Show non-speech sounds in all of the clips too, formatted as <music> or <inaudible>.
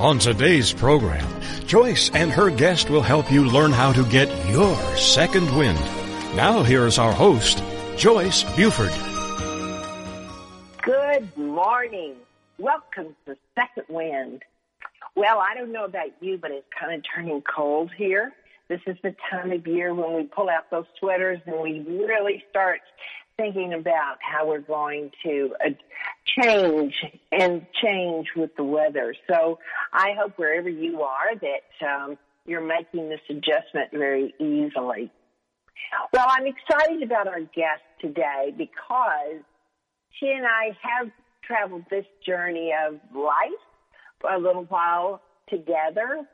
On today's program, Joyce and her guest will help you learn how to get your second wind. Now here's our host, Joyce Buford. Good morning. Welcome to Second Wind. Well, I don't know about you, but it's kind of turning cold here. This is the time of year when we pull out those sweaters and we really start thinking about how we're going to uh, change and change with the weather. So I hope wherever you are that um, you're making this adjustment very easily. Well, I'm excited about our guest today because she and I have traveled this journey of life for a little while together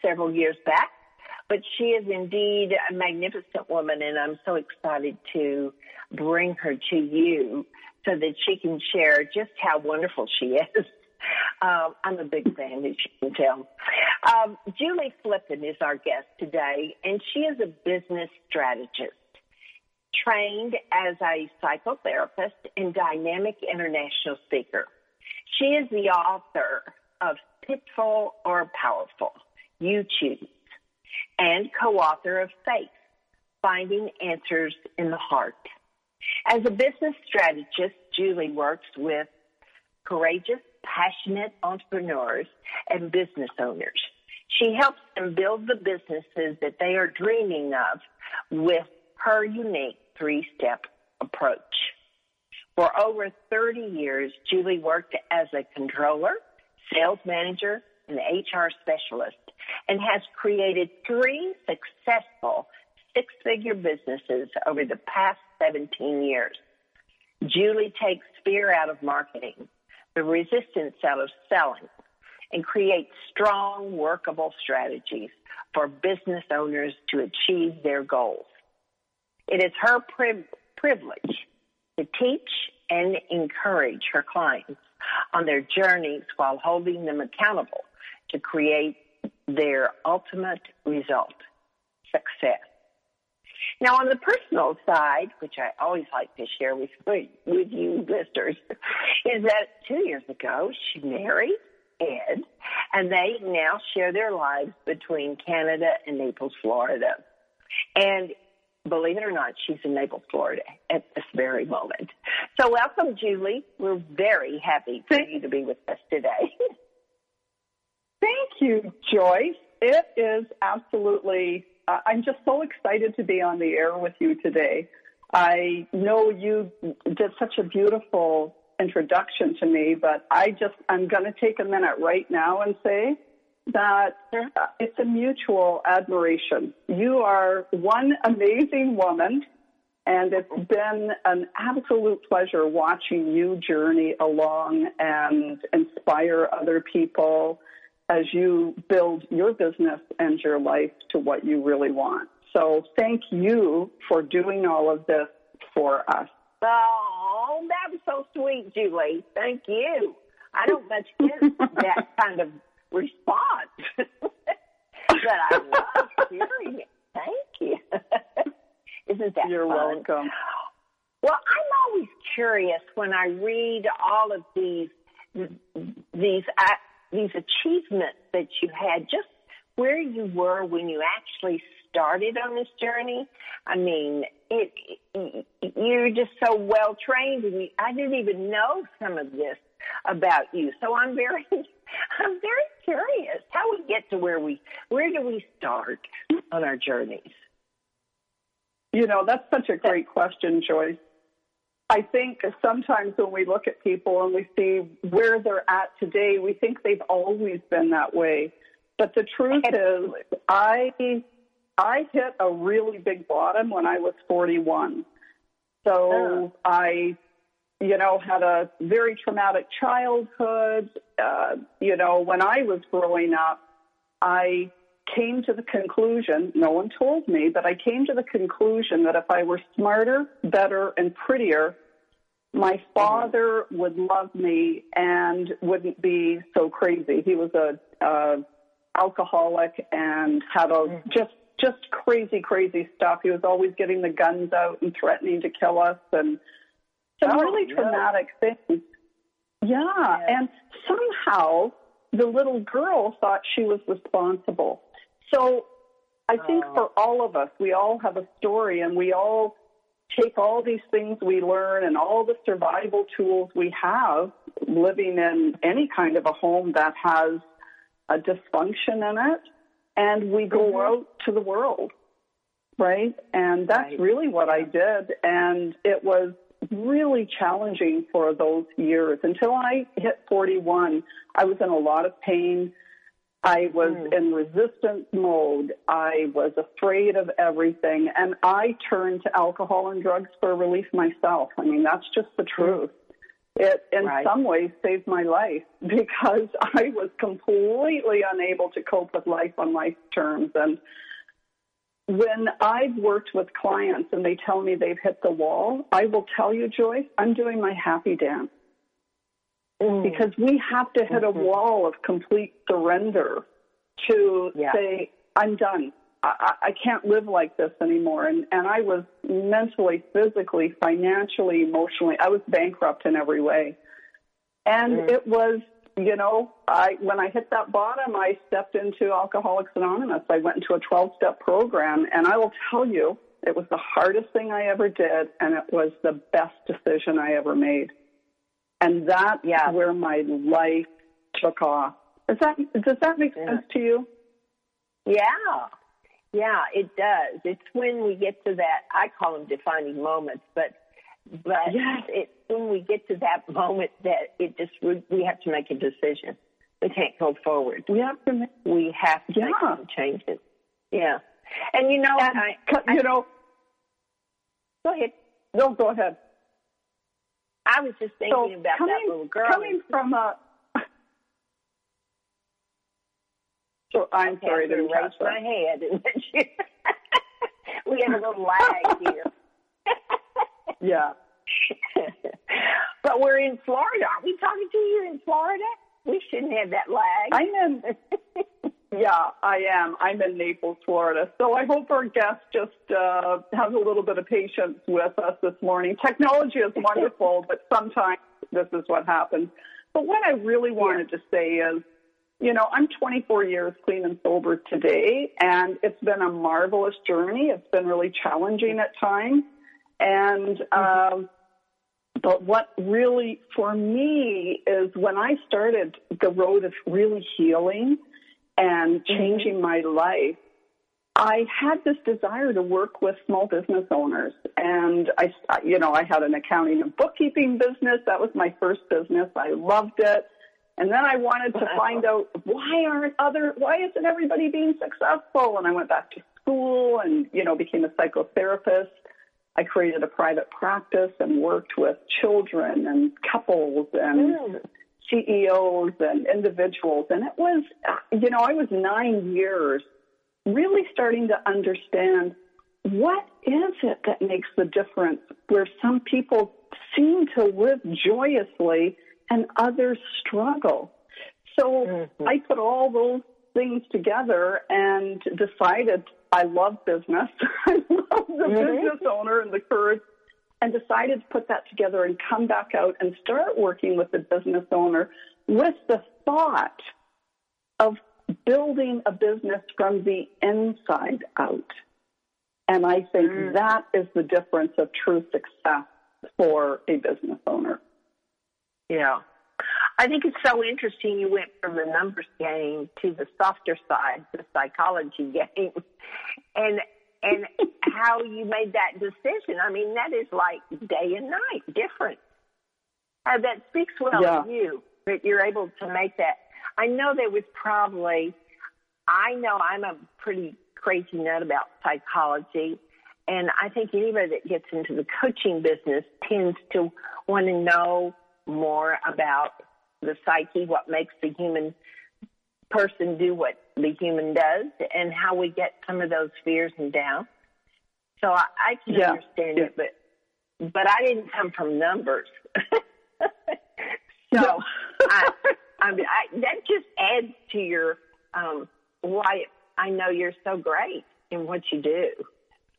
several years back. But she is indeed a magnificent woman, and I'm so excited to bring her to you so that she can share just how wonderful she is. <laughs> Um, I'm a big fan, as you can tell. Um, Julie Flippin is our guest today, and she is a business strategist trained as a psychotherapist and dynamic international speaker. She is the author of Pitiful or Powerful, You Choose, and co-author of Faith, Finding Answers in the Heart. As a business strategist, Julie works with courageous, passionate entrepreneurs and business owners. She helps them build the businesses that they are dreaming of with her unique three step approach. For over 30 years, Julie worked as a controller, sales manager, and HR specialist and has created three successful six figure businesses over the past 17 years. Julie takes fear out of marketing, the resistance out of selling, and creates strong, workable strategies for business owners to achieve their goals. It is her pri- privilege to teach and encourage her clients on their journeys while holding them accountable to create their ultimate result, success. Now, on the personal side, which I always like to share with, with you listeners, is that two years ago she married Ed, and they now share their lives between Canada and Naples, Florida. And believe it or not, she's in Naples, Florida at this very moment. So welcome, Julie. We're very happy for you to be with us today. Thank you, Joyce. It is absolutely, I'm just so excited to be on the air with you today. I know you did such a beautiful introduction to me, but I just, I'm going to take a minute right now and say that uh, it's a mutual admiration. You are one amazing woman, and it's been an absolute pleasure watching you journey along and inspire other people as you build your business and your life to what you really want. So thank you for doing all of this for us. Oh, that was so sweet, Julie. Thank you. I don't much get <laughs> that kind of response, <laughs> but I love hearing it. Thank you. <laughs> Isn't that You're fun? welcome. Well, I'm always curious when I read all of these these these achievements that you had, just where you were when you actually started on this journey. I mean, it, it you're just so well trained, and you, I didn't even know some of this about you. So I'm very, <laughs> I'm very curious how we get to where we, where do we start on our journeys? You know, that's such a great question, Joyce. I think sometimes when we look at people and we see where they're at today, we think they've always been that way. But the truth is, I I hit a really big bottom when I was 41. So Oh. I, you know, had a very traumatic childhood. Uh, you know, when I was growing up, I came to the conclusion, no one told me, but I came to the conclusion that if I were smarter, better, and prettier, my father would love me and wouldn't be so crazy. He was a uh, alcoholic and had a just just crazy, crazy stuff. He was always getting the guns out and threatening to kill us and some Oh, really traumatic things. Yeah, and somehow the little girl thought she was responsible. So I think Oh. for all of us, we all have a story and we all take all these things we learn and all the survival tools we have living in any kind of a home that has a dysfunction in it and we go Mhm. out to the world right and that's Right. really what i did and it was really challenging for those years until i hit 41 i was in a lot of pain I was Mm. in resistance mode. I was afraid of everything. And I turned to alcohol and drugs for relief myself. I mean, that's just the truth. It, in Right. some ways, saved my life <laughs> because I was completely unable to cope with life on life terms. And when I've worked with clients and they tell me they've hit the wall, I will tell you, Joyce, I'm doing my happy dance Mm. because we have to hit a Mhm. wall of complete surrender to Yeah. say i'm done I, I I can't live like this anymore and and i was mentally physically financially emotionally i was bankrupt in every way and Mm. it was you know i when i hit that bottom i stepped into alcoholics anonymous i went into a 12 step program and i will tell you it was the hardest thing i ever did and it was the best decision i ever made and that's Yeah. where my life took off. Does that does that make Yeah. sense to you? Yeah. Yeah, it does. It's when we get to that I call them defining moments, but but Yes. it's when we get to that moment that it just we, we have to make a decision. We can't go forward. We have to. Make, We have to make Yeah. some changes. Yeah. And you know, and, I, co- I you know, go ahead. no, go ahead. I was just thinking So about coming, that little girl. coming from a. <laughs> So I'm Okay, sorry to raise my head and let you. <laughs> we have a little lag here. <laughs> Yeah. but we're in Florida. Aren't we talking to you in Florida? We shouldn't have that lag. I'm in. Yeah, I am. I'm in Naples, Florida. So I hope our guest just uh, has a little bit of patience with us this morning. Technology is wonderful, <laughs> but sometimes this is what happens. But what I really wanted to say is, you know, I'm 24 years clean and sober today, and it's been a marvelous journey. It's been really challenging at times. And, um, but what really, for me, is when I started the road of really healing and changing my life, I had this desire to work with small business owners. And I, you know, I had an accounting and bookkeeping business. That was my first business. I loved it. And then I wanted to find out why aren't other, why isn't everybody being successful? And I went back to school and, you know, became a psychotherapist. I created a private practice and worked with children and couples and Mm. CEOs and individuals. And it was, you know, I was nine years really starting to understand what is it that makes the difference where some people seem to live joyously and others struggle. So Mhm. I put all those things together and decided I love business. <laughs> I love the Mhm. business owner and the courage and decided to put that together and come back out and start working with the business owner with the thought of building a business from the inside out. And I think Mm. that is the difference of true success for a business owner. Yeah. I think it's so interesting you went from the numbers game to the softer side, the psychology <laughs> game. And and how you made that decision. I mean, that is like day and night different. Uh, that speaks well Yeah. of you that you're able to make that. I know there was probably, I know I'm a pretty crazy nut about psychology. And I think anybody that gets into the coaching business tends to want to know more about the psyche, what makes the human person do what the human does, and how we get some of those fears and doubts. So I, I can Yeah. understand Yeah. it, but but I didn't come from numbers. <laughs> so No. <laughs> I, I mean, I, that just adds to your um, why I know you're so great in what you do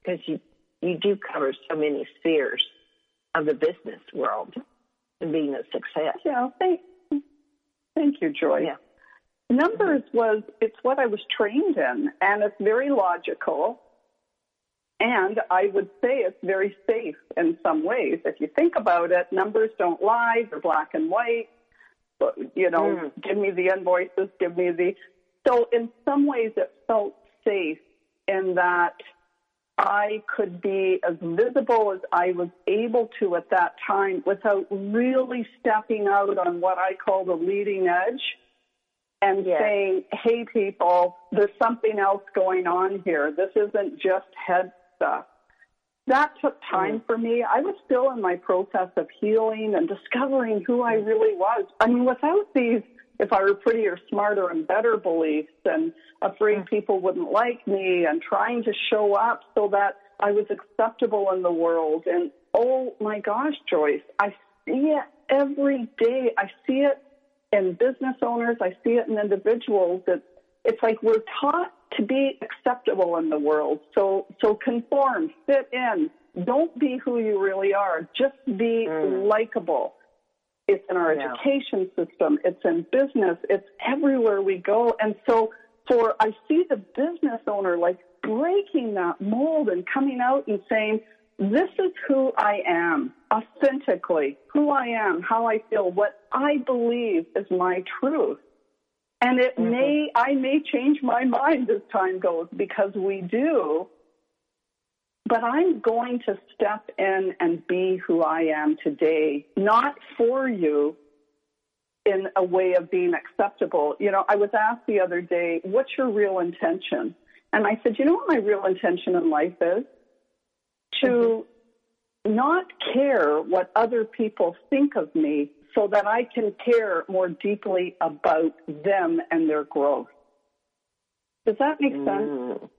because you you do cover so many spheres of the business world and being a success. Yeah, thank, thank you, Joy. Yeah. Numbers was it's what I was trained in, and it's very logical. And I would say it's very safe in some ways. If you think about it, numbers don't lie; they're black and white. But, you know, Mm. give me the invoices, give me the. So in some ways, it felt safe in that I could be as visible as I was able to at that time without really stepping out on what I call the leading edge and Yes. saying, hey, people, there's something else going on here. This isn't just head stuff. That took time mm. for me. I was still in my process of healing and discovering who I mm. really was. I mean, without these, if I were prettier, smarter, and better beliefs, and afraid mm. people wouldn't like me, and trying to show up so that I was acceptable in the world. And oh my gosh, Joyce, I see it every day. I see it in business owners. I see it in individuals. that it's like we're taught to be acceptable in the world. So, so conform, fit in. Don't be who you really are. Just be Mm. likable. It's in our Yeah. education system. It's in business. It's everywhere we go. And so for, I see the business owner like breaking that mold and coming out and saying, this is who I am, authentically, who I am, how I feel, what I believe is my truth. And it Mhm. may, I may change my mind as time goes because we do. But I'm going to step in and be who I am today, not for you in a way of being acceptable. You know, I was asked the other day, what's your real intention? And I said, you know what my real intention in life is? To not care what other people think of me so that I can care more deeply about them and their growth. Does that make sense? Mm.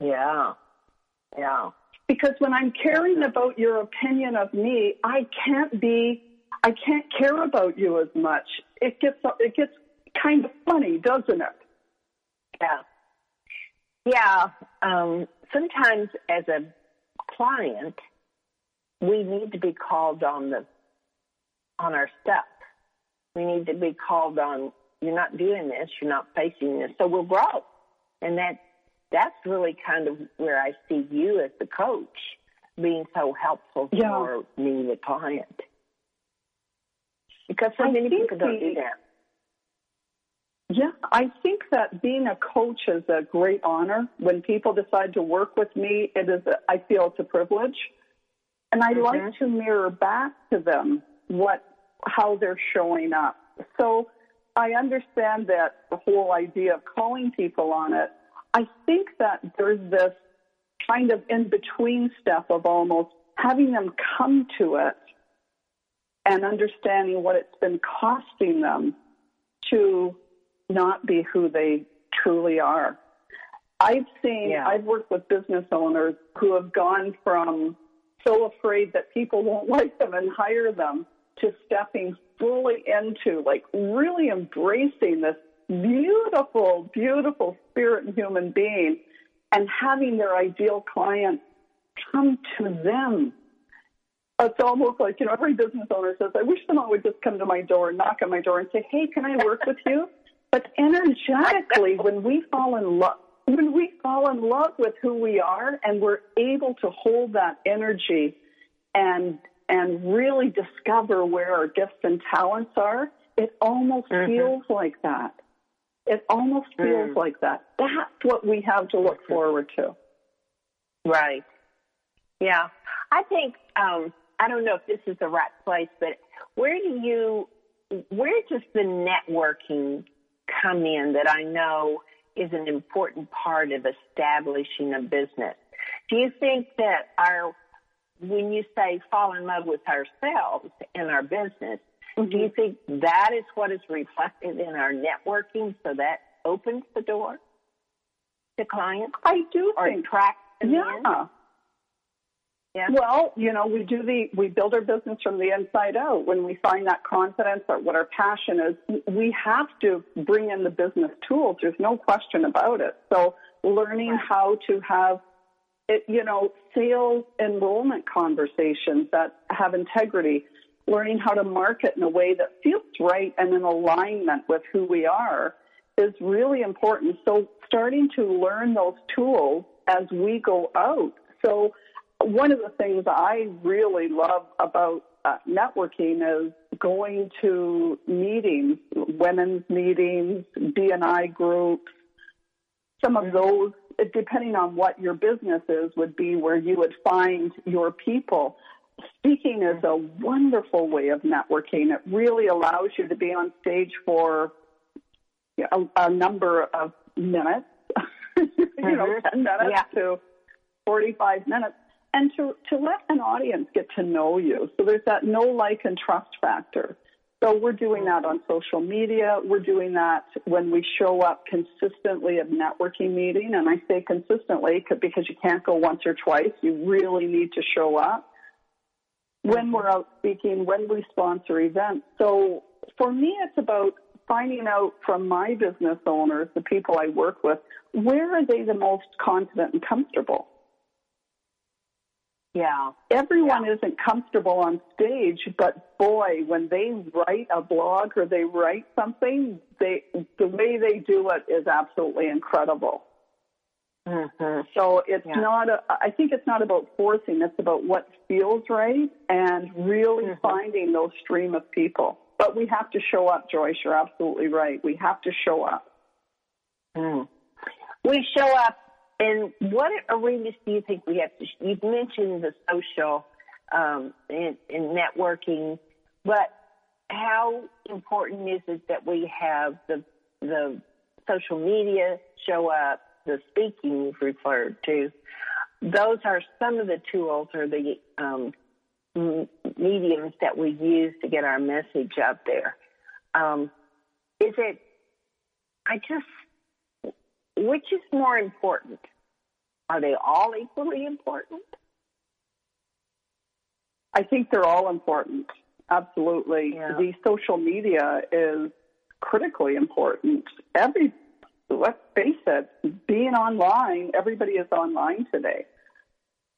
Yeah. Yeah. Because when I'm caring about your opinion of me, I can't be, I can't care about you as much. It gets, it gets kind of funny, doesn't it? Yeah. Yeah. Um, sometimes as a client, we need to be called on the on our stuff. We need to be called on you're not doing this, you're not facing this. So we'll grow. And that that's really kind of where I see you as the coach being so helpful Yeah. for me, the client. Because so I many people don't do that. Yeah, I think that being a coach is a great honor. When people decide to work with me, it is. A, I feel it's a privilege, and I Mhm. like to mirror back to them what how they're showing up. So I understand that the whole idea of calling people on it. I think that there's this kind of in between step of almost having them come to it and understanding what it's been costing them to not be who they truly are. I've seen, Yeah. I've worked with business owners who have gone from so afraid that people won't <laughs> like them and hire them to stepping fully into like really embracing this beautiful, beautiful spirit and human being and having their ideal client come to them. It's almost like, you know, every business owner says, I wish someone would just come to my door, knock on my door and say, Hey, can I work with you? But energetically, when we fall in love, when we fall in love with who we are and we're able to hold that energy and and really discover where our gifts and talents are, it almost Mhm. feels like that. It almost feels Mm. like that. That's what we have to look forward to. Right. Yeah. I think um I don't know if this is the right place, but where do you where does the networking come in that I know is an important part of establishing a business. Do you think that our, when you say fall in love with ourselves and our business, mm-hmm. do you think that is what is reflected in our networking so that opens the door to clients? I do or think. attracts them yeah. In? Yeah. Well, you know, we do the we build our business from the inside out. When we find that confidence or what our passion is, we have to bring in the business tools. There's no question about it. So learning right. how to have it, you know, sales enrollment conversations that have integrity, learning how to market in a way that feels right and in alignment with who we are is really important. So starting to learn those tools as we go out. So one of the things I really love about uh, networking is going to meetings, women's meetings, BNI groups. Some of those, depending on what your business is, would be where you would find your people. Speaking is a wonderful way of networking. It really allows you to be on stage for a, a number of minutes, <laughs> you know, mm-hmm. 10 minutes yeah. to 45 minutes and to, to let an audience get to know you. So there's that know, like, and trust factor. So we're doing that on social media. We're doing that when we show up consistently at networking meeting. And I say consistently because you can't go once or twice. You really need to show up. When we're out speaking, when we sponsor events. So for me, it's about finding out from my business owners, the people I work with, where are they the most confident and comfortable? Yeah. Everyone yeah. isn't comfortable on stage, but boy, when they write a blog or they write something, they the way they do it is absolutely incredible. Mm-hmm. So it's yeah. not a, I think it's not about forcing, it's about what feels right and really mm-hmm. finding those stream of people. But we have to show up, Joyce. You're absolutely right. We have to show up. Mm. We show up and what arenas do you think we have to? You've mentioned the social um, and, and networking, but how important is it that we have the the social media show up, the speaking you've referred to? Those are some of the tools or the um, mediums that we use to get our message out there. Um, is it? I just which is more important? Are they all equally important? I think they're all important. Absolutely. Yeah. The social media is critically important. Every, let's face it, being online, everybody is online today.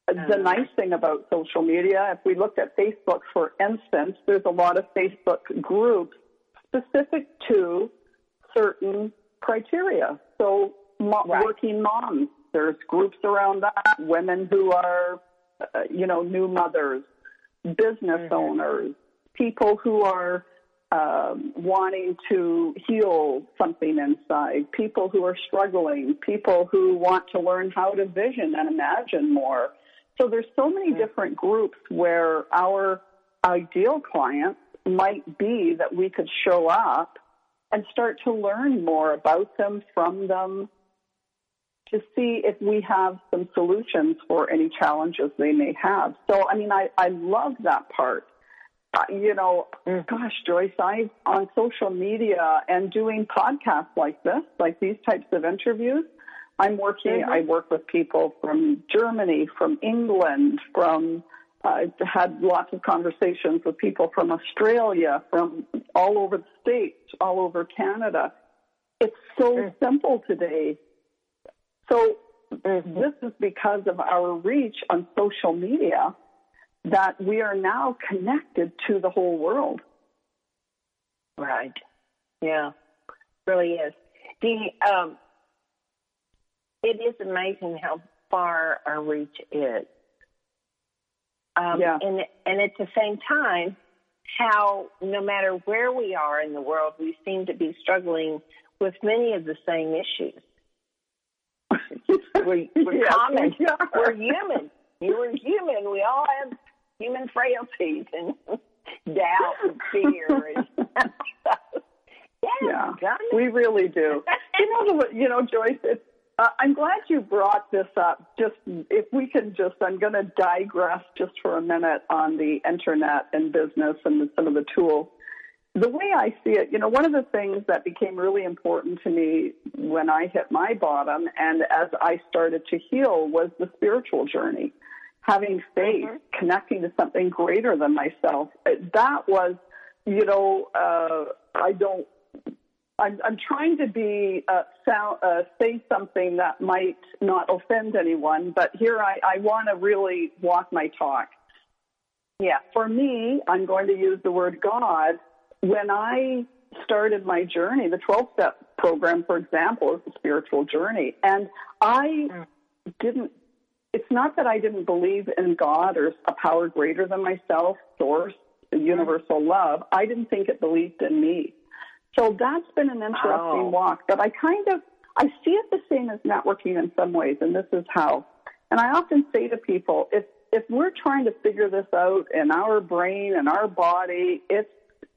The mm. nice thing about social media, if we looked at Facebook, for instance, there's a lot of Facebook groups specific to certain criteria. So mo- right. working moms. There's groups around that, women who are, uh, you know, new mothers, business mm-hmm. owners, people who are um, wanting to heal something inside, people who are struggling, people who want to learn how to vision and imagine more. So there's so many mm-hmm. different groups where our ideal clients might be that we could show up and start to learn more about them, from them, to see if we have some solutions for any challenges they may have. So, I mean, I, I love that part. Uh, you know, mm. gosh, Joyce, I on social media and doing podcasts like this, like these types of interviews. I'm working. Mm-hmm. I work with people from Germany, from England, from. I've had lots of conversations with people from Australia, from all over the states, all over Canada. It's so mm. simple today so this is because of our reach on social media that we are now connected to the whole world. Right. Yeah. Really is. The um, it is amazing how far our reach is. Um, yeah. And and at the same time, how no matter where we are in the world, we seem to be struggling with many of the same issues. <laughs> we're, we're yes, common. We we're human. You're human. We all have human frailties and <laughs> doubt and fear. And <laughs> Yeah, yeah, we really do. you know, the, you know, Joyce. It's, uh, I'm glad you brought this up. Just if we can just, I'm going to digress just for a minute on the internet and business and some of the tools. The way I see it, you know, one of the things that became really important to me when I hit my bottom and as I started to heal was the spiritual journey having faith, mm-hmm. connecting to something greater than myself. That was, you know, uh, I don't. I'm, I'm trying to be uh, sound, uh, say something that might not offend anyone, but here I, I want to really walk my talk. Yeah, for me, I'm going to use the word God. When I started my journey, the 12 step program, for example, is a spiritual journey. And I mm. didn't it's not that I didn't believe in God or a power greater than myself, source, universal love. I didn't think it believed in me. So that's been an interesting oh. walk. But I kind of I see it the same as networking in some ways, and this is how. And I often say to people, if if we're trying to figure this out in our brain and our body, it's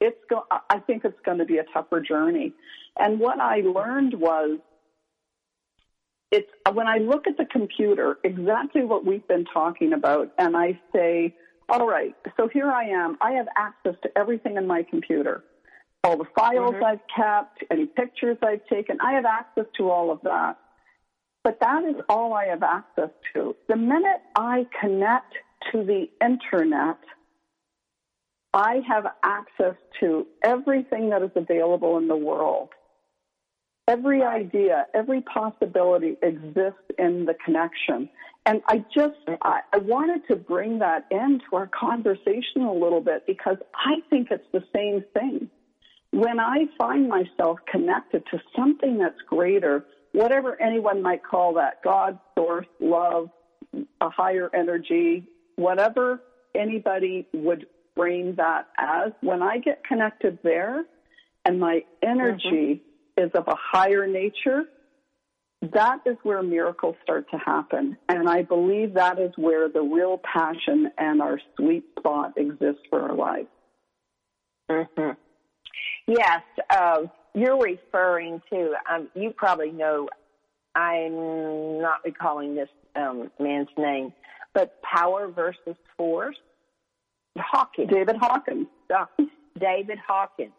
it's go- I think it's going to be a tougher journey. And what I learned was it's when I look at the computer, exactly what we've been talking about, and I say, all right, so here I am. I have access to everything in my computer. All the files mm-hmm. I've kept, any pictures I've taken, I have access to all of that. But that is all I have access to. The minute I connect to the internet, I have access to everything that is available in the world. Every idea, every possibility exists in the connection. And I just, I, I wanted to bring that into our conversation a little bit because I think it's the same thing. When I find myself connected to something that's greater, whatever anyone might call that, God, source, love, a higher energy, whatever anybody would frame that as, when I get connected there and my energy mm-hmm is of a higher nature, that is where miracles start to happen. And I believe that is where the real passion and our sweet spot exists for our lives. Mm-hmm. Yes, uh, you're referring to, um, you probably know, I'm not recalling this um, man's name, but power versus force. Hawkins. David Hawkins. Uh, David Hawkins.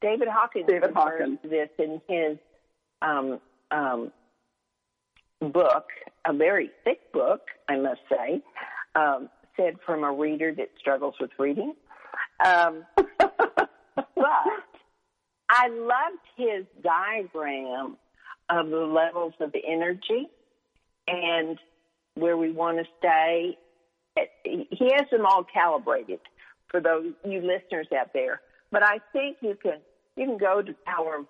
David Hawkins David Hawkins. this in his um, um, book, a very thick book, I must say, um, said from a reader that struggles with reading. Um, <laughs> but I loved his diagram of the levels of energy and where we want to stay. He has them all calibrated for those you listeners out there. But I think you can you can go to Power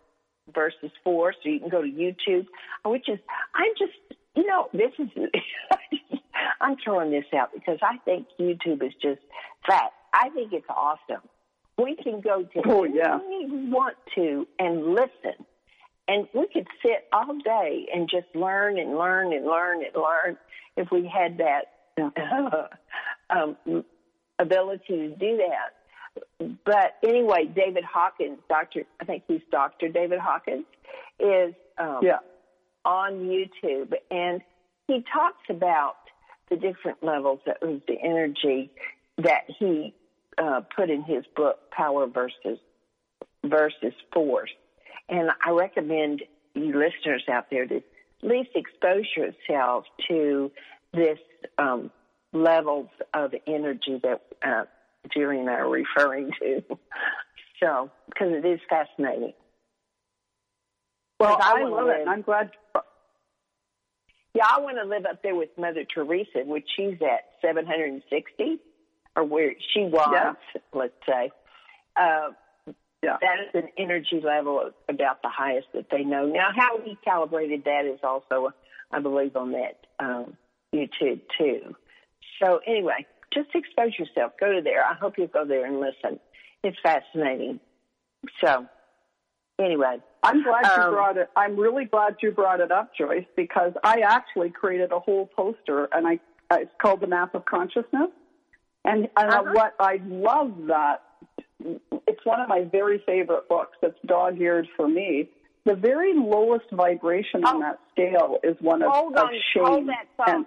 versus Force, or you can go to YouTube, which is I'm just you know this is <laughs> I'm throwing this out because I think YouTube is just fat. I think it's awesome. We can go to oh, yeah. we want to and listen. And we could sit all day and just learn and learn and learn and learn if we had that <laughs> um, ability to do that but anyway, David Hawkins, Doctor, I think he's Doctor David Hawkins, is um, yeah. on YouTube, and he talks about the different levels of the energy that he uh, put in his book, Power versus versus Force. And I recommend you listeners out there to at least expose yourself to this um, levels of energy that uh, Jerry and I are referring to. <laughs> So, because it is fascinating. Well, I, I love it. I'm glad. Yeah, I want to live up there with Mother Teresa, which she's at 760, or where she was, yeah. let's say. Uh, yeah. That is an energy level of, about the highest that they know. Now, how we calibrated that is also, I believe, on that um, YouTube too. So, anyway, just expose yourself. Go to there. I hope you go there and listen. It's fascinating. So, anyway. I'm glad um, you brought it. I'm really glad you brought it up, Joyce, because I actually created a whole poster, and I it's called the Map of Consciousness. And, and uh-huh. what I love that it's one of my very favorite books. It's dog eared for me. The very lowest vibration oh, on that scale is one of, hold of shame. Hold that thought. And,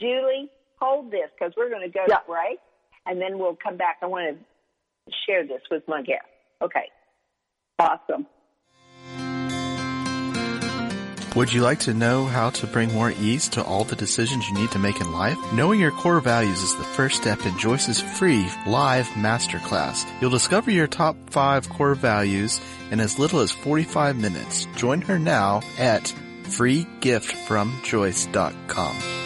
Julie, hold this because we're going to go yeah. to break and then we'll come back. I want to share this with my guest. Okay. Awesome. Would you like to know how to bring more ease to all the decisions you need to make in life? Knowing your core values is the first step in Joyce's free live masterclass. You'll discover your top five core values in as little as 45 minutes. Join her now at freegiftfromjoyce.com.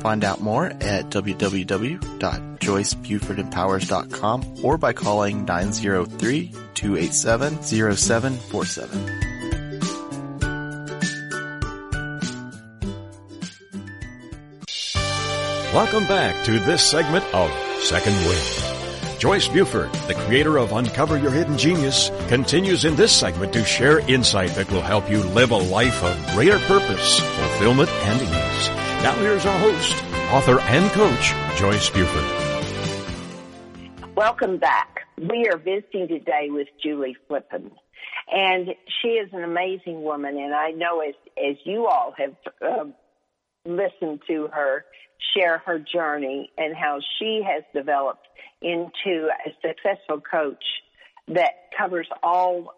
Find out more at www.joycebufordempowers.com or by calling 903-287-0747. Welcome back to this segment of Second Wind. Joyce Buford, the creator of Uncover Your Hidden Genius, continues in this segment to share insight that will help you live a life of greater purpose, fulfillment, and ease. Now here's our host, author and coach, Joyce Buford. Welcome back. We are visiting today with Julie Flippin. And she is an amazing woman, and I know as, as you all have uh, listened to her share her journey and how she has developed into a successful coach that covers all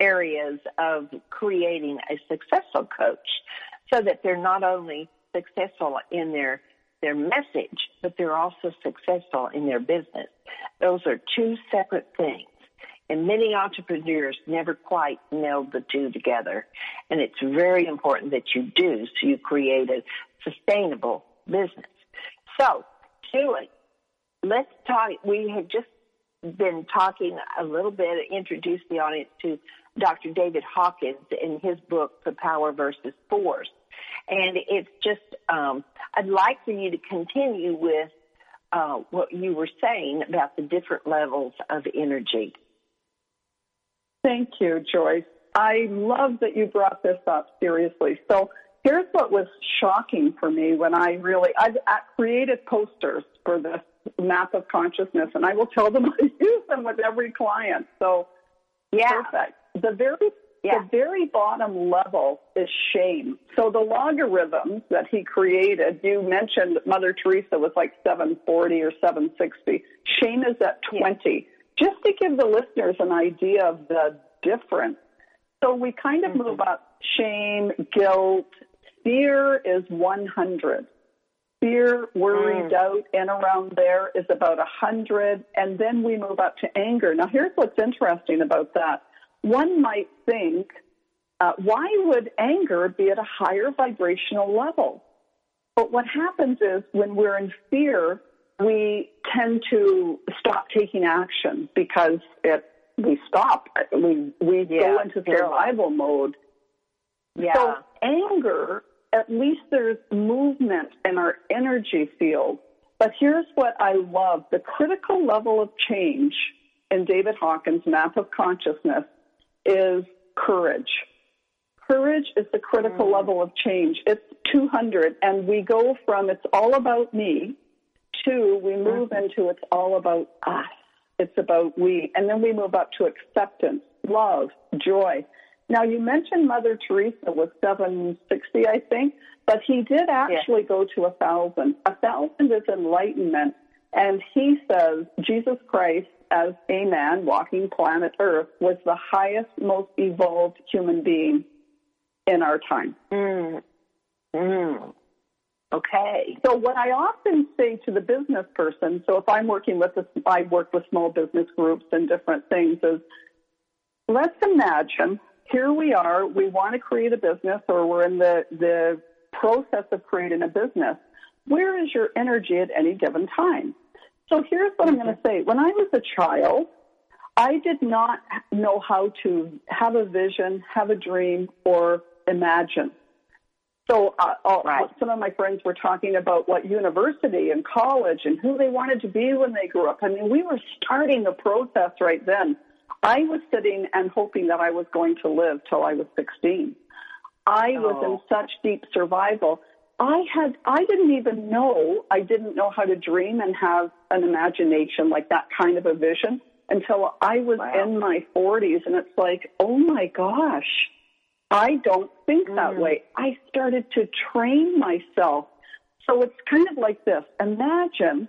areas of creating a successful coach so that they're not only successful in their their message, but they're also successful in their business. Those are two separate things. And many entrepreneurs never quite meld the two together. And it's very important that you do so you create a sustainable business. So, Julie, let's talk. We have just been talking a little bit, introduce the audience to Dr. David Hawkins in his book, The Power versus Force. And it's just, um, I'd like for you to continue with uh, what you were saying about the different levels of energy. Thank you, Joyce. I love that you brought this up seriously. So, here's what was shocking for me when I really I've created posters for this map of consciousness, and I will tell them I use them with every client. So yeah, perfect. The very yeah. the very bottom level is shame. So the logarithms that he created, you mentioned Mother Teresa was like 740 or 760. Shame is at 20. Yeah. Just to give the listeners an idea of the difference. So we kind of mm-hmm. move up shame, guilt, Fear is 100. Fear, worry, mm. doubt, and around there is about 100. And then we move up to anger. Now, here's what's interesting about that. One might think, uh, why would anger be at a higher vibrational level? But what happens is when we're in fear, we tend to stop taking action because it we stop. We we yeah, go into survival mode. Yeah. So anger at least there's movement in our energy field. But here's what I love the critical level of change in David Hawkins' map of consciousness is courage. Courage is the critical mm. level of change. It's 200, and we go from it's all about me to we move mm. into it's all about us. It's about we. And then we move up to acceptance, love, joy. Now, you mentioned Mother Teresa was 760, I think, but he did actually go to a thousand. A thousand is enlightenment. And he says Jesus Christ, as a man walking planet Earth, was the highest, most evolved human being in our time. Mm. Mm. Okay. So what I often say to the business person, so if I'm working with, a, I work with small business groups and different things, is let's imagine here we are, we want to create a business or we're in the, the process of creating a business, where is your energy at any given time? So here's what I'm going to say. When I was a child, I did not know how to have a vision, have a dream, or imagine. So uh, right. some of my friends were talking about what university and college and who they wanted to be when they grew up. I mean, we were starting the process right then. I was sitting and hoping that I was going to live till I was 16. I oh. was in oh. such deep survival. I had I didn't even know I didn't know how to dream and have an imagination like that kind of a vision until I was wow. in my 40s and it's like, "Oh my gosh, I don't think mm. that way. I started to train myself. So it's kind of like this. Imagine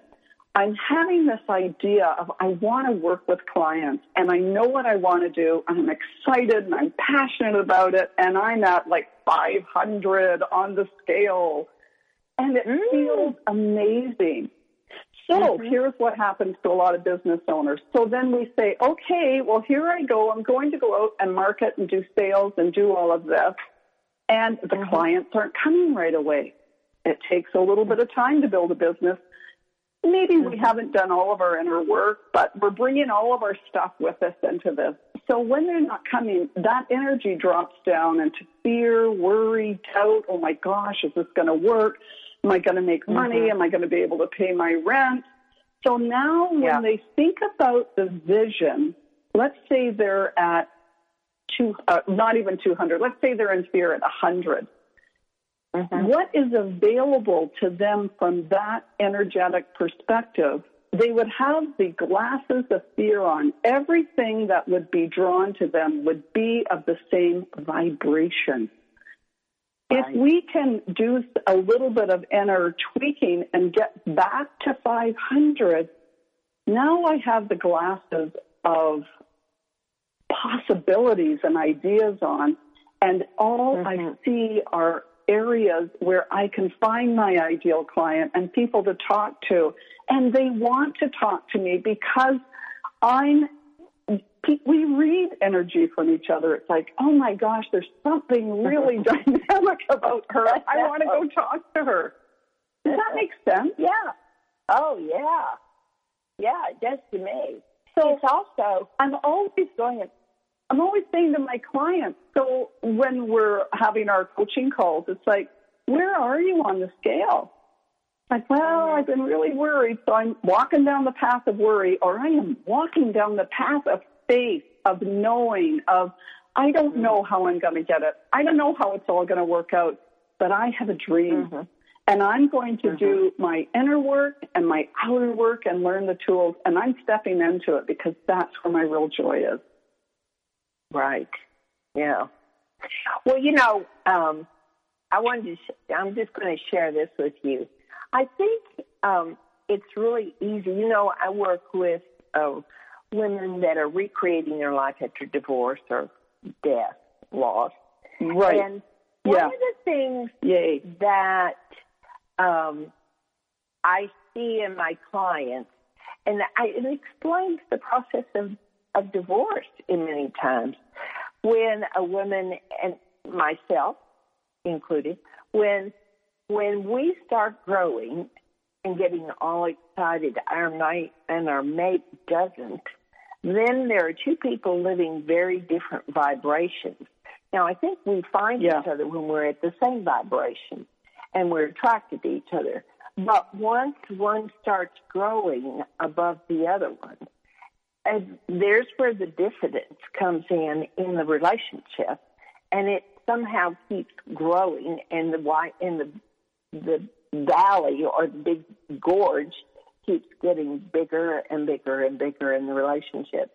I'm having this idea of I want to work with clients and I know what I want to do and I'm excited and I'm passionate about it and I'm at like 500 on the scale and it mm. feels amazing. So mm-hmm. here's what happens to a lot of business owners. So then we say, okay, well, here I go. I'm going to go out and market and do sales and do all of this. And the mm-hmm. clients aren't coming right away. It takes a little bit of time to build a business. Maybe mm-hmm. we haven't done all of our inner work, but we're bringing all of our stuff with us into this. So when they're not coming, that energy drops down into fear, worry, doubt. Oh my gosh, is this going to work? Am I going to make money? Mm-hmm. Am I going to be able to pay my rent? So now when yeah. they think about the vision, let's say they're at two, uh, not even 200, let's say they're in fear at 100. Mm-hmm. What is available to them from that energetic perspective? They would have the glasses of fear on. Everything that would be drawn to them would be of the same vibration. If we can do a little bit of inner tweaking and get back to 500, now I have the glasses of possibilities and ideas on, and all mm-hmm. I see are areas where I can find my ideal client and people to talk to. And they want to talk to me because I'm we read energy from each other. It's like, oh my gosh, there's something really <laughs> dynamic about her. I want to go talk to her. Does that make sense? Yeah. Oh yeah. Yeah, it does to me. So it's also I'm always going I'm always saying to my clients, so when we're having our coaching calls, it's like, where are you on the scale? Like, well, mm-hmm. I've been really worried, so I'm walking down the path of worry, or I am walking down the path of faith, of knowing, of I don't know mm-hmm. how I'm going to get it. I don't know how it's all going to work out, but I have a dream. Mm-hmm. And I'm going to mm-hmm. do my inner work and my outer work and learn the tools. And I'm stepping into it because that's where my real joy is. Right. Yeah. Well, you know, um, I wanted to. Sh- I'm just going to share this with you. I think um, it's really easy. You know, I work with uh, women that are recreating their life after divorce or death, loss. Right. And one yeah. of the things Yay. that um, I see in my clients, and I, it explains the process of, of divorce in many times, when a woman and myself included, when when we start growing and getting all excited, our mate and our mate doesn't, then there are two people living very different vibrations. Now, I think we find yeah. each other when we're at the same vibration and we're attracted to each other. But once one starts growing above the other one, and there's where the diffidence comes in in the relationship, and it somehow keeps growing, and the white in the the valley or the big gorge keeps getting bigger and bigger and bigger in the relationship.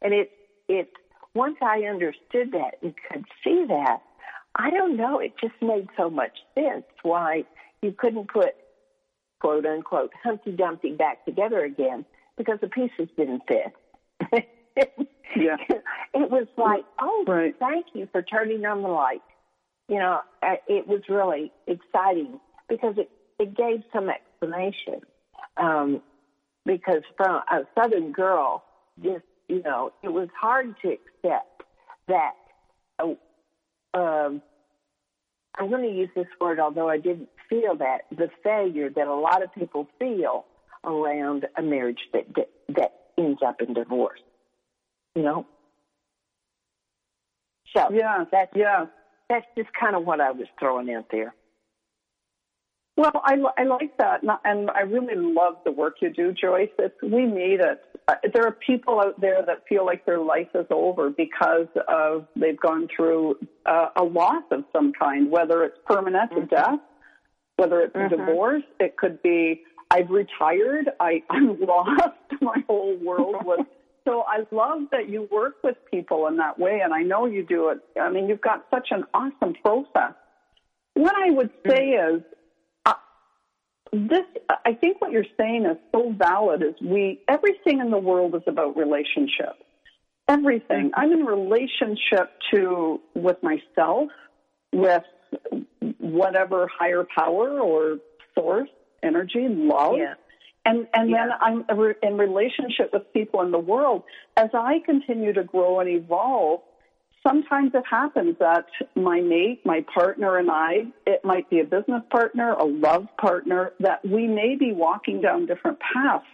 And it it once I understood that and could see that, I don't know, it just made so much sense why you couldn't put quote unquote Humpty Dumpty back together again because the pieces didn't fit. <laughs> yeah. <laughs> It was like, oh, right. thank you for turning on the light. You know, it was really exciting because it, it gave some explanation. Um, because from a Southern girl, just, you know, it was hard to accept that uh, um, I'm going to use this word, although I didn't feel that, the failure that a lot of people feel around a marriage that, that, that ends up in divorce. You know? So Yeah, that's yeah. that's just kind of what I was throwing out there. Well, I, I like that, and I- really love the work you do, Joyce. It's, we need it. Uh, There are people out there that feel like their life is over because of they've gone through uh, a loss of some kind, whether it's permanent Mm-hmm. death, whether it's a divorce. It could be I've retired. I, I'm <laughs> lost. My whole world was. <laughs> So I love that you work with people in that way, and I know you do it. I mean, you've got such an awesome process. What I would say is, uh, this I think what you're saying is so valid. Is we everything in the world is about relationship. Everything. I'm in relationship to with myself, with whatever higher power or source, energy, love. Yeah. And and Yeah. then I'm in relationship with people in the world. As I continue to grow and evolve, sometimes it happens that my mate, my partner, and I, it might be a business partner, a love partner, that we may be walking down different paths.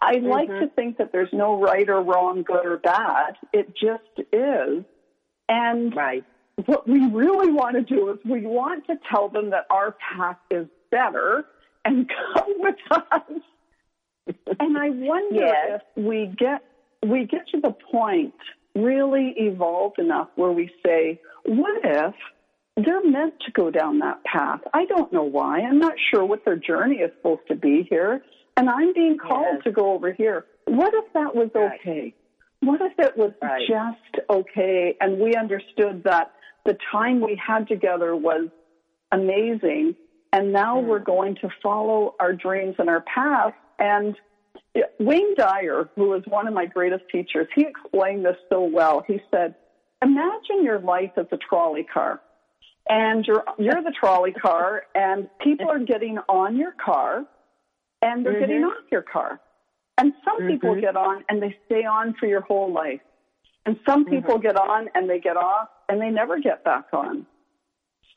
I mm-hmm. like to think that there's no right or wrong, good or bad. It just is. And Right. what we really want to do is we want to tell them that our path is better and <laughs> come with us. and I wonder Yes. if we get we get to the point really evolved enough where we say, what if they're meant to go down that path? I don't know why. I'm not sure what their journey is supposed to be here. And I'm being called Yes. to go over here. What if that was Right. okay? What if it was Right. just okay and we understood that the time we had together was amazing and now Hmm. we're mm. going to follow our dreams and our path and Wayne Dyer, who was one of my greatest teachers, he explained this so well. He said, "Imagine your life as a trolley car, and you're you're the trolley car, and people are getting on your car, and they're getting mm-hmm. off your car, and some people mm-hmm. get on and they stay on for your whole life, and some mm-hmm. people get on and they get off and they never get back on.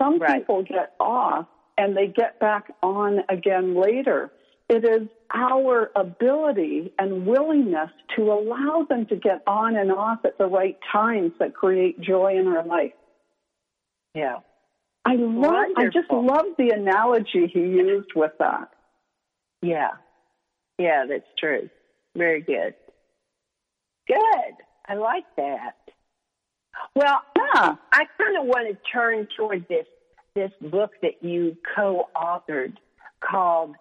Some Right. people get off and they get back on again later. It is our ability and willingness to allow them to get on and off at the right times that create joy in our life. Yeah. I love I just love the analogy he used with that. Yeah. Yeah, that's true. Very good. Good. I like that. Well, Yeah. I kind of want to turn toward this this book that you co-authored called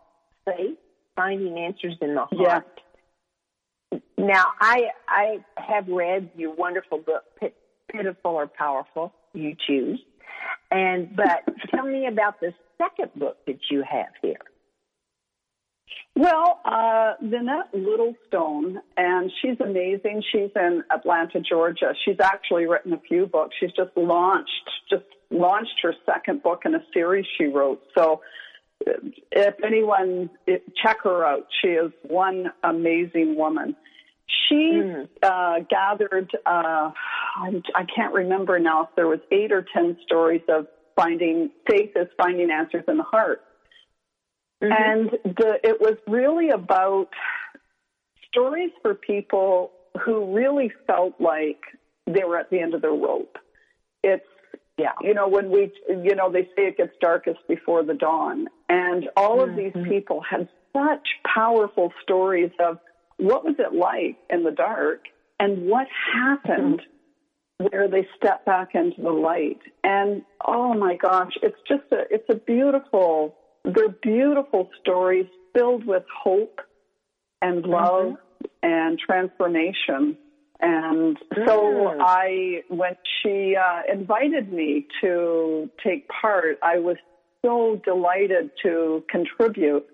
Faith: Finding Answers in the Heart. Yeah. Now, I I have read your wonderful book, Pit, Pitiful or Powerful, you choose. And but <laughs> tell me about the second book that you have here. Well, uh, Vinette Littlestone, and she's amazing. She's in Atlanta, Georgia. She's actually written a few books. She's just launched, just launched her second book in a series she wrote. So, if anyone check her out, she is one amazing woman. She uh, gathered, uh, I'm, can't remember now if there was eight or ten stories of finding faith is finding answers in the heart. And the, it was really about stories for people who really felt like they were at the end of their rope. It's, Yeah. you know, when we, you know, they say it gets darkest before the dawn. And all of these mm-hmm. people had such powerful stories of what was it like in the dark and what happened mm-hmm. where they step back into the light. And oh my gosh, it's just a it's a beautiful they're beautiful stories filled with hope and love mm-hmm. and transformation. And so. I when she uh, invited me to take part, I was so delighted to contribute.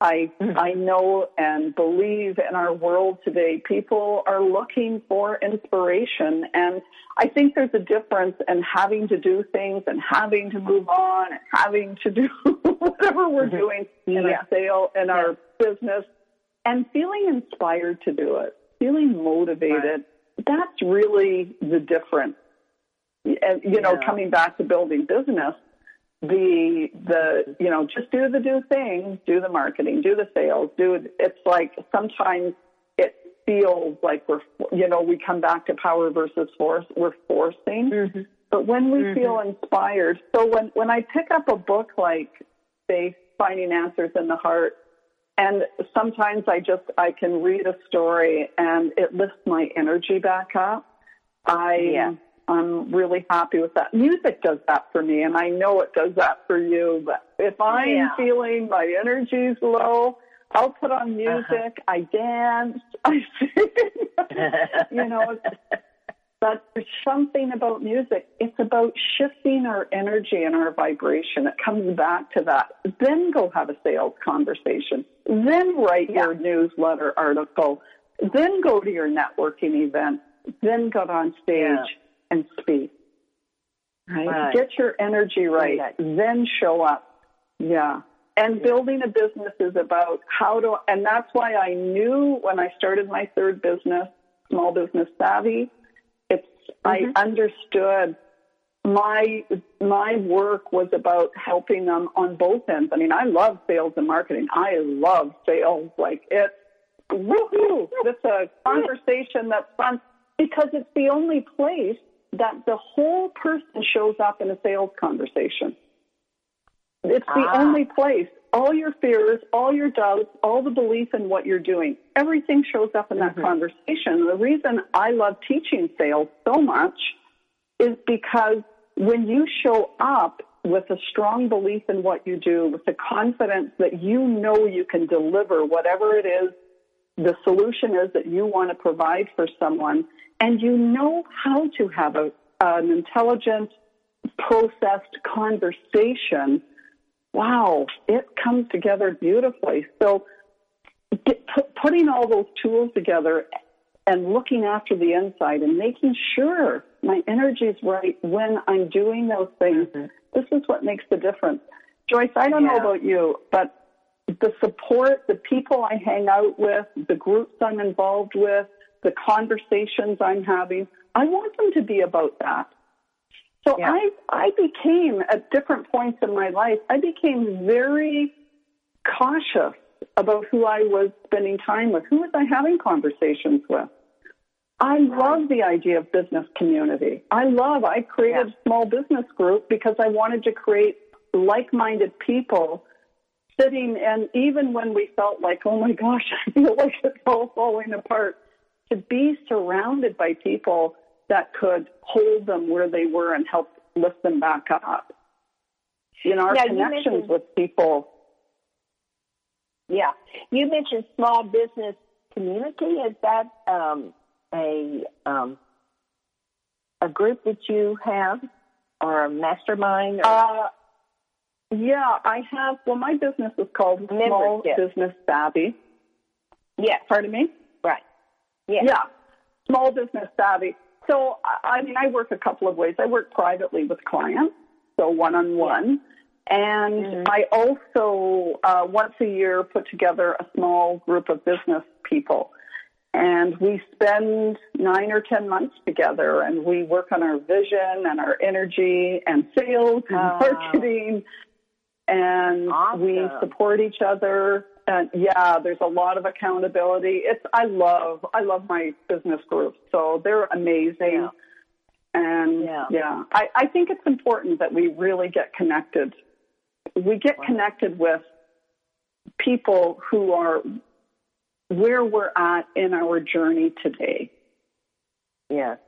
I I know and believe in our world today. People are looking for inspiration, and I think there's a difference in having to do things and having to move on and having to do <laughs> whatever we're doing in Yeah. our sale in our business, and feeling inspired to do it, feeling motivated. That's really the difference. And you know, Yeah. coming back to building business the the you know just do the do thing, do the marketing, do the sales, do it. It's like sometimes it feels like we're you know we come back to power versus force. We're forcing, Mm-hmm. but when we Mhm. feel inspired, so when when I pick up a book like say Finding Answers in the Heart, and sometimes I just I can read a story and it lifts my energy back up. I Yeah. I'm really happy with that. Music does that for me, and I know it does that for you. But if I'm Yeah. feeling my energy's low, I'll put on uh-huh. music. I dance. <laughs> I sing. you know, <laughs> but there's something about music. It's about shifting our energy and our vibration. It comes back to that. Then go have a sales conversation. Then write your newsletter article. Then go to your networking event. Then get on stage Yeah. and speak. Right? Right. Get your energy right. Right. Then show up. Yeah. And building a business is about how to, and that's why I knew when I started my third business, Small Business Savvy, it's, I mm-hmm. understood my, my work was about helping them on both ends. I mean, I love sales and marketing. I love sales. Like it's, woohoo! It's a conversation that's fun because it's the only place that the whole person shows up in a sales conversation. It's the Ah. only place. All your fears, all your doubts, all the belief in what you're doing, everything shows up in that conversation. The reason I love teaching sales so much is because when you show up with a strong belief in what you do, with the confidence that you know you can deliver whatever it is the solution is that you want to provide for someone, and you know how to have a, an intelligent, processed conversation, wow, it comes together beautifully. So, get, put, putting all those tools together and looking after the inside and making sure my energy is right when I'm doing those things, mm-hmm. this is what makes the difference. Joyce, I don't know about you, but the support, the people I hang out with, the groups I'm involved with, the conversations I'm having, I want them to be about that. So Yeah. I I became at different points in my life, I became very cautious about who I was spending time with. Who was I having conversations with? I love the idea of business community. I love, I created Yeah. a small business group because I wanted to create like minded people sitting and even when we felt like, oh my gosh, <laughs> I feel like it's all falling apart, to be surrounded by people that could hold them where they were and help lift them back up. You know, our Now, connections with people. Yeah. You mentioned small business community. Is that um, a um, a group that you have or a mastermind? Or, Uh, yeah, I have. Well, my business is called Small. Business Savvy. yeah. Pardon me? Right. Yeah. Yeah, small business savvy. So, I mean, I work a couple of ways. I work privately with clients, so one on one. And Mhm. I also, uh, once a year, put together a small group of business people. And we spend nine or 10 months together and we work on our vision and our energy and sales and Wow. marketing. And we support each other. And yeah, there's a lot of accountability. It's, I love, I love my business group. So they're amazing. Yeah. And Yeah. yeah, I, I think it's important that we really get connected. We get connected with people who are where we're at in our journey today. Yes.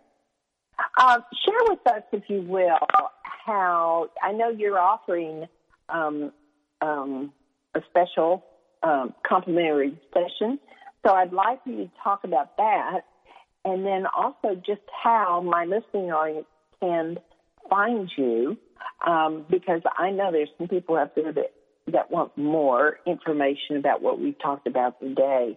Uh, share with us, if you will, how I know you're offering um, um, a special um, complimentary session. So I'd like you to talk about that, and then also just how my listening audience can find you, um, because I know there's some people out there that that want more information about what we've talked about today.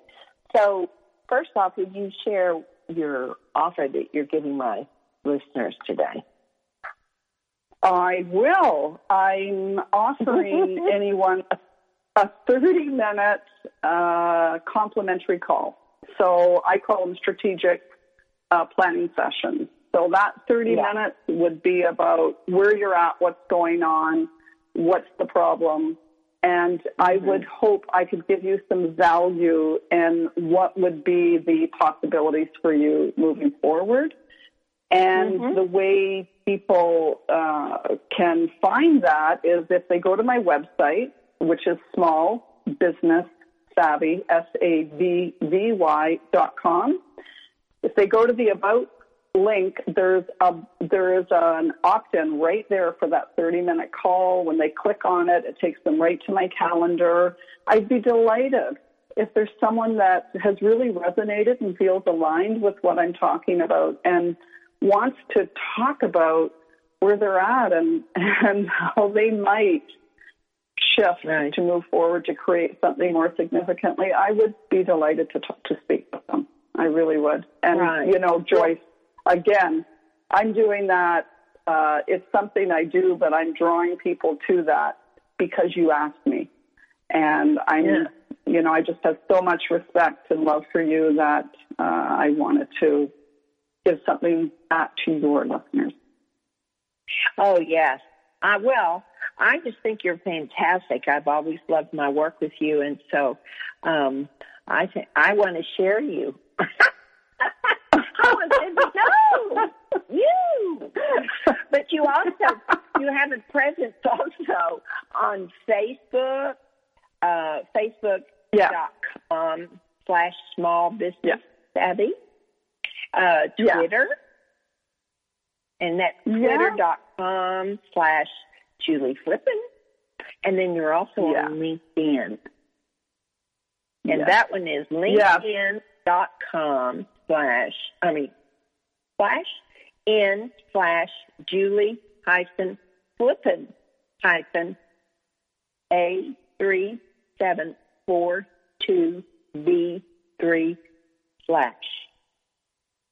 So first off, would you share your offer that you're giving my listeners today? I will. I'm offering <laughs> anyone a, a 30 minute uh, complimentary call. So I call them strategic uh, planning sessions. So that 30 Yeah. minutes would be about where you're at, what's going on, what's the problem, and I Mm-hmm. would hope I could give you some value in what would be the possibilities for you moving forward. And Mhm. the way people uh, can find that is if they go to my website, which is small business savvy, S A V V Y dot com. If they go to the about link, there's a there is an opt-in right there for that 30-minute call. When they click on it, it takes them right to my calendar. I'd be delighted if there's someone that has really resonated and feels aligned with what I'm talking about and wants to talk about where they're at and <laughs> and how they might shift Right. to move forward to create something more significantly, I would be delighted to talk, to speak with them. I really would. And Right. you know, Joyce, again, I'm doing that. Uh, it's something I do, but I'm drawing people to that because you asked me, and I'm, Yeah. you know, I just have so much respect and love for you that uh, I wanted to give something back to your listeners. Oh yes. I well, I just think you're fantastic. I've always loved my work with you, and so um, I think I want to share you. <laughs> I said, no, you. But you also you have a presence also on Facebook, uh, Facebook Yeah. dot com slash small business Yeah. savvy, uh, Yeah. Twitter, and that's Yeah. twitter.com slash Julie Flippin. And then you're also Yeah. on LinkedIn. And Yeah. that one is linkedin.com slash, I mean, slash in slash Julie hyphen Flippin hyphen A three seven four two B three slash.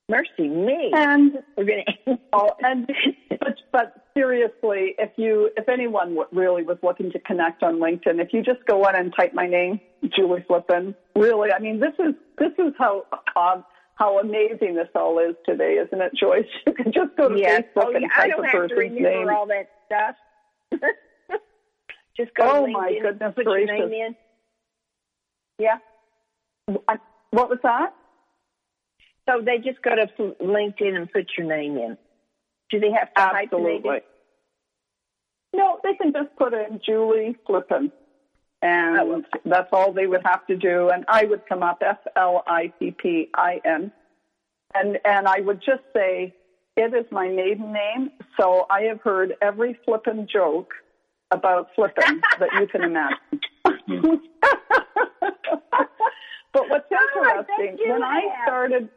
Mercy me. And We're gonna Oh, <laughs> and but, but seriously, if you if anyone w- really was looking to connect on LinkedIn, if you just go in and type my name, Julie Flippin, really, I mean, this is this is how um, how amazing this all is today, isn't it, Joyce? <laughs> You can just go to Yes. Facebook Oh, and yeah. I type don't a have to person's remember name. all that stuff. <laughs> Just go Oh, to my goodness put gracious. your name in. Yeah. I- What was that? So they just go to LinkedIn and put your name in. Do they have to hyphenate Absolutely. it? No, they can just put in Julie Flippin. And Oh, that's all they would have to do. And I would come up F L I P P I N. And and I would just say it is my maiden name, so I have heard every flippin' joke about flipping <laughs> that you can imagine. <laughs> but what's Oh, interesting you when I started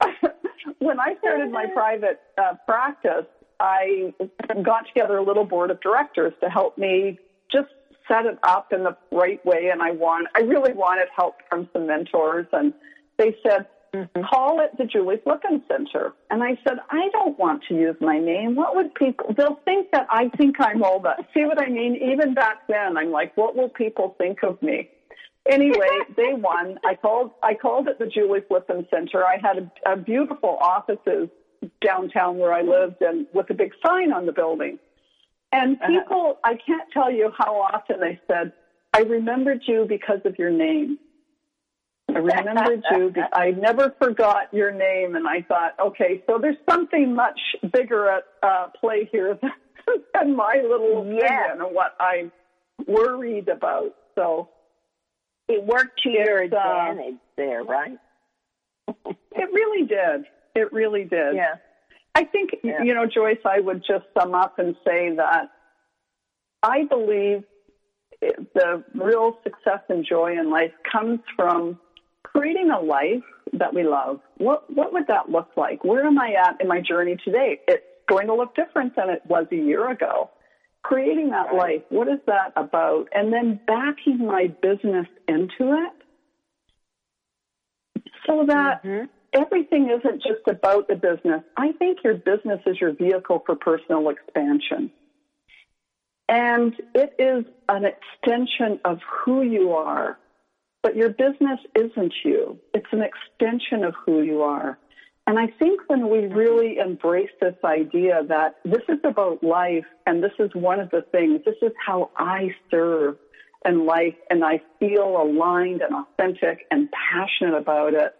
<laughs> when I started my private uh, practice, I got together a little board of directors to help me just set it up in the right way. And I want, I really wanted help from some mentors. And they said, mm-hmm. call it the Julie Flippin Center. And I said, I don't want to use my name. What would people, they'll think that I think I'm all that. See what I mean? Even back then, I'm like, what will people think of me? Anyway, <laughs> they won. I called. I called it the Julie Flippin Center. I had a, a beautiful offices downtown where I mm-hmm. lived, and with a big sign on the building. And people, I can't tell you how often they said, "I remembered you because of your name." I remembered <laughs> you. Because I never forgot your name, and I thought, okay, so there's something much bigger at uh, play here than, <laughs> than my little opinion Yeah. and what I'm worried about. So. It worked to your uh, advantage there, right? <laughs> It really did. It really did. Yeah. I think, Yeah. you know, Joyce, I would just sum up and say that I believe the real success and joy in life comes from creating a life that we love. What, what would that look like? Where am I at in my journey today? It's going to look different than it was a year ago. Creating that life, what is that about? And then backing my business into it so that Mhm. Everything isn't just about the business. I think your business is your vehicle for personal expansion. And it is an extension of who you are. But your business isn't you. It's an extension of who you are. And I think when we really embrace this idea that this is about life and this is one of the things, this is how I serve in life and I feel aligned and authentic and passionate about it,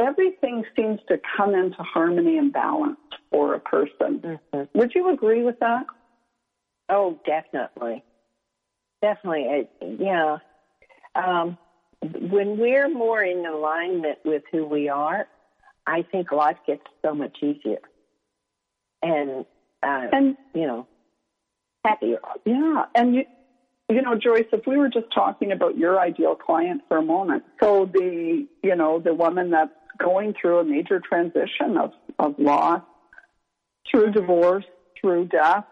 everything seems to come into harmony and balance for a person. Mm-hmm. Would you agree with that? Oh, definitely. Definitely. yeah. Um, when we're more in alignment with who we are, I think life gets so much easier. And, uh, and you know, happier. Yeah. And you, you know, Joyce, if we were just talking about your ideal client for a moment, so the, you know, the woman that's going through a major transition of, of loss, through divorce, through death,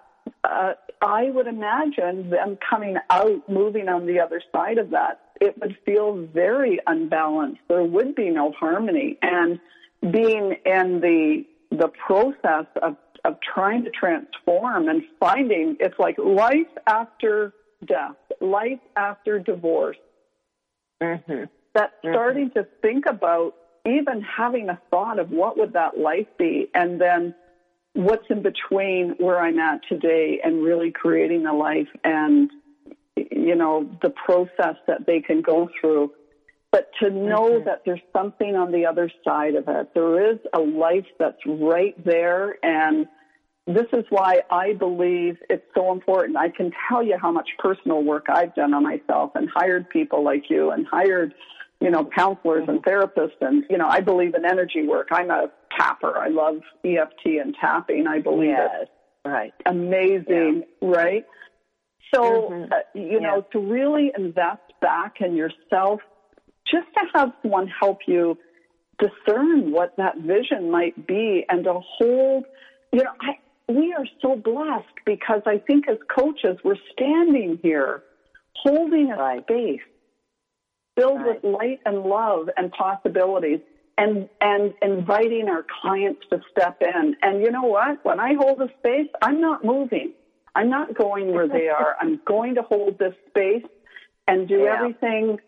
uh, I would imagine them coming out, moving on the other side of that, it would feel very unbalanced. There would be no harmony. And being in the the process of of trying to transform and finding it's like life after death, life after divorce. Mm-hmm. That mm-hmm. starting to think about even having a thought of what would that life be, and then what's in between where I'm at today and really creating a life and you know the process that they can go through but to know mm-hmm. that there's something on the other side of it there is a life that's right there and this is why I believe it's so important. I can tell you how much personal work I've done on myself and hired people like you and hired, you know, counselors and therapists. And, you know, I believe in energy work. I'm a tapper. I love EFT and tapping. I believe yes, it's right. amazing, yeah. right? So, mm-hmm. uh, you know, to really invest back in yourself, just to have someone help you discern what that vision might be and to hold, you know, I, we are so blessed because I think as coaches, we're standing here holding a right. space filled right. with light and love and possibilities and, and inviting our clients to step in. And you know what? When I hold a space, I'm not moving. I'm not going where they are. <laughs> I'm going to hold this space and do yeah. everything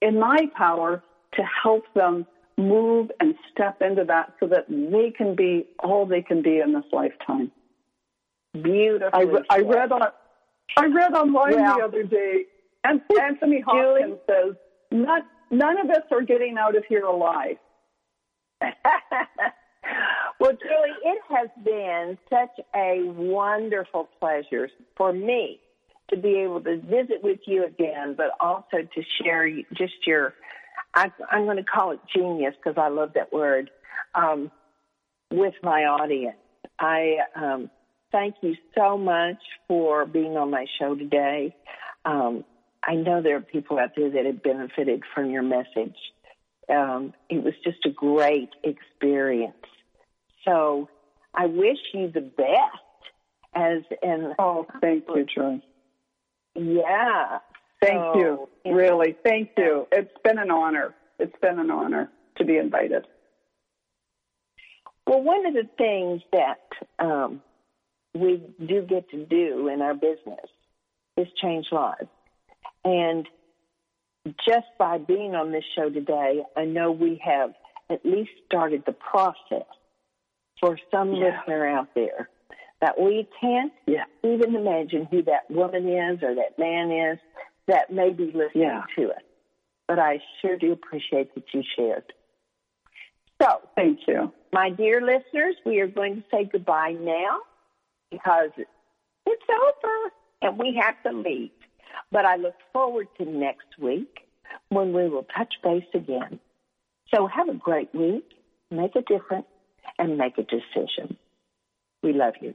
in my power to help them move and step into that so that they can be all they can be in this lifetime. Beautiful. I, I read on I read online the other day, and Anthony Hopkins says not, none of us are getting out of here alive. <laughs> well, Julie, it has been such a wonderful pleasure for me to be able to visit with you again, but also to share just your I, am going to call it genius because I love that word, um, with my audience. I um, thank you so much for being on my show today. Um, I know there are people out there that have benefited from your message. Um, it was just a great experience. So I wish you the best. As in, oh, thank you, Joy. Yeah, Thank so, you. Really, thank you. It's been an honor. It's been an honor to be invited. Well, one of the things that um, we do get to do in our business is change lives. And just by being on this show today, I know we have at least started the process for some yeah. listener out there that we can't yeah. even imagine who that woman is or that man is that may be listening yeah. to it. But I sure do appreciate that you shared. So, thank you. My dear listeners, we are going to say goodbye now because it's over and we have to leave. But I look forward to next week when we will touch base again. So have a great week, make a difference, and make a decision. We love you.